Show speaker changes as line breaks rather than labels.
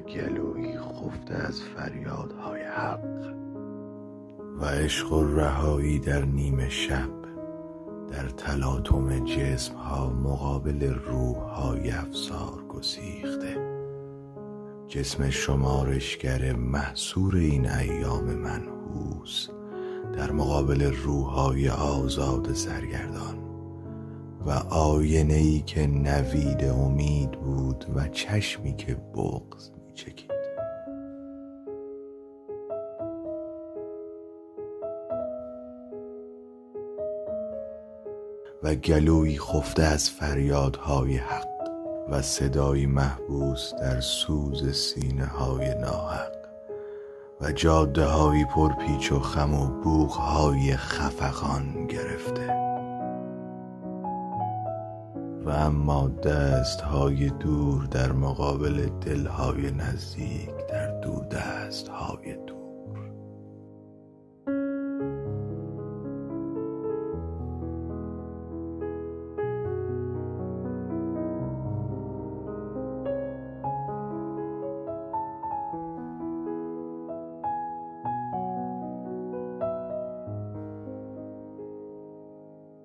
گلویی خفته از فریادهای حق. و عشق و رهایی در نیمه شب در تلاطم جسم ها مقابل روح های افسار گسیخته. جسم شمارشگر محصور این ایام منحوس در مقابل روح های آزاد سرگردان. و آینه ای که نوید امید بود و چشمی که بغض چکید. و گلویی خفته از فریادهای حق و صدایی محبوس در سوز سینه های ناحق و جاده هایی پر پیچ و خم و بوغ های خفقان گرفته. و اما دست های دور در مقابل دل های نزدیک در